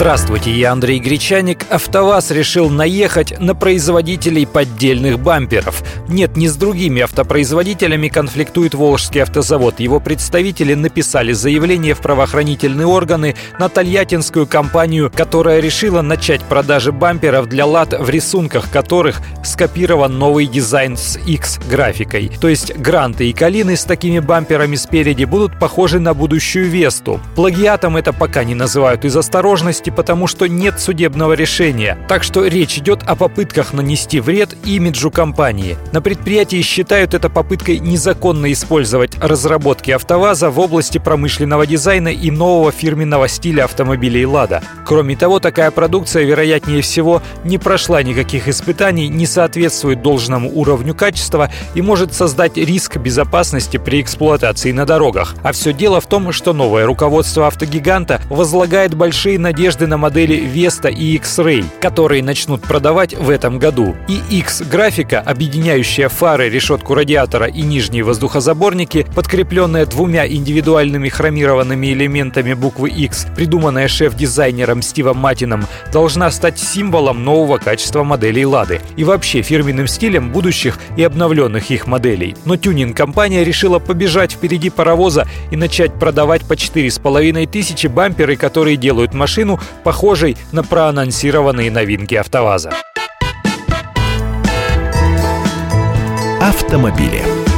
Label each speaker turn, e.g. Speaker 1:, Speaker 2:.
Speaker 1: Здравствуйте, я Андрей Гречаник. АвтоВАЗ решил наехать на производителей поддельных бамперов. Нет, не с другими автопроизводителями конфликтует Волжский автозавод. Его представители написали заявление в правоохранительные органы на тольяттинскую компанию, которая решила начать продажи бамперов для лад, в рисунках которых скопирован новый дизайн с X-графикой. То есть гранты и калины с такими бамперами спереди будут похожи на будущую Весту. Плагиатом это пока не называют из осторожности, частности потому, что нет судебного решения. Так что речь идет о попытках нанести вред имиджу компании. На предприятии считают это попыткой незаконно использовать разработки АвтоВАЗа в области промышленного дизайна и нового фирменного стиля автомобилей «Лада». Кроме того, такая продукция, вероятнее всего, не прошла никаких испытаний, не соответствует должному уровню качества и может создать риск безопасности при эксплуатации на дорогах. А все дело в том, что новое руководство автогиганта возлагает большие надежды на модели Vesta и X-Ray, которые начнут продавать в этом году. И X-графика, объединяющая фары, решетку радиатора и нижние воздухозаборники, подкрепленная двумя индивидуальными хромированными элементами буквы X, придуманная шеф-дизайнером Стивом Матином, должна стать символом нового качества моделей Лады и вообще фирменным стилем будущих и обновленных их моделей. Но тюнинг-компания решила побежать впереди паровоза и начать продавать по 4,5 тысячи бамперы, которые делают машину похожей на проанонсированные новинки АвтоВАЗа.
Speaker 2: Автомобили.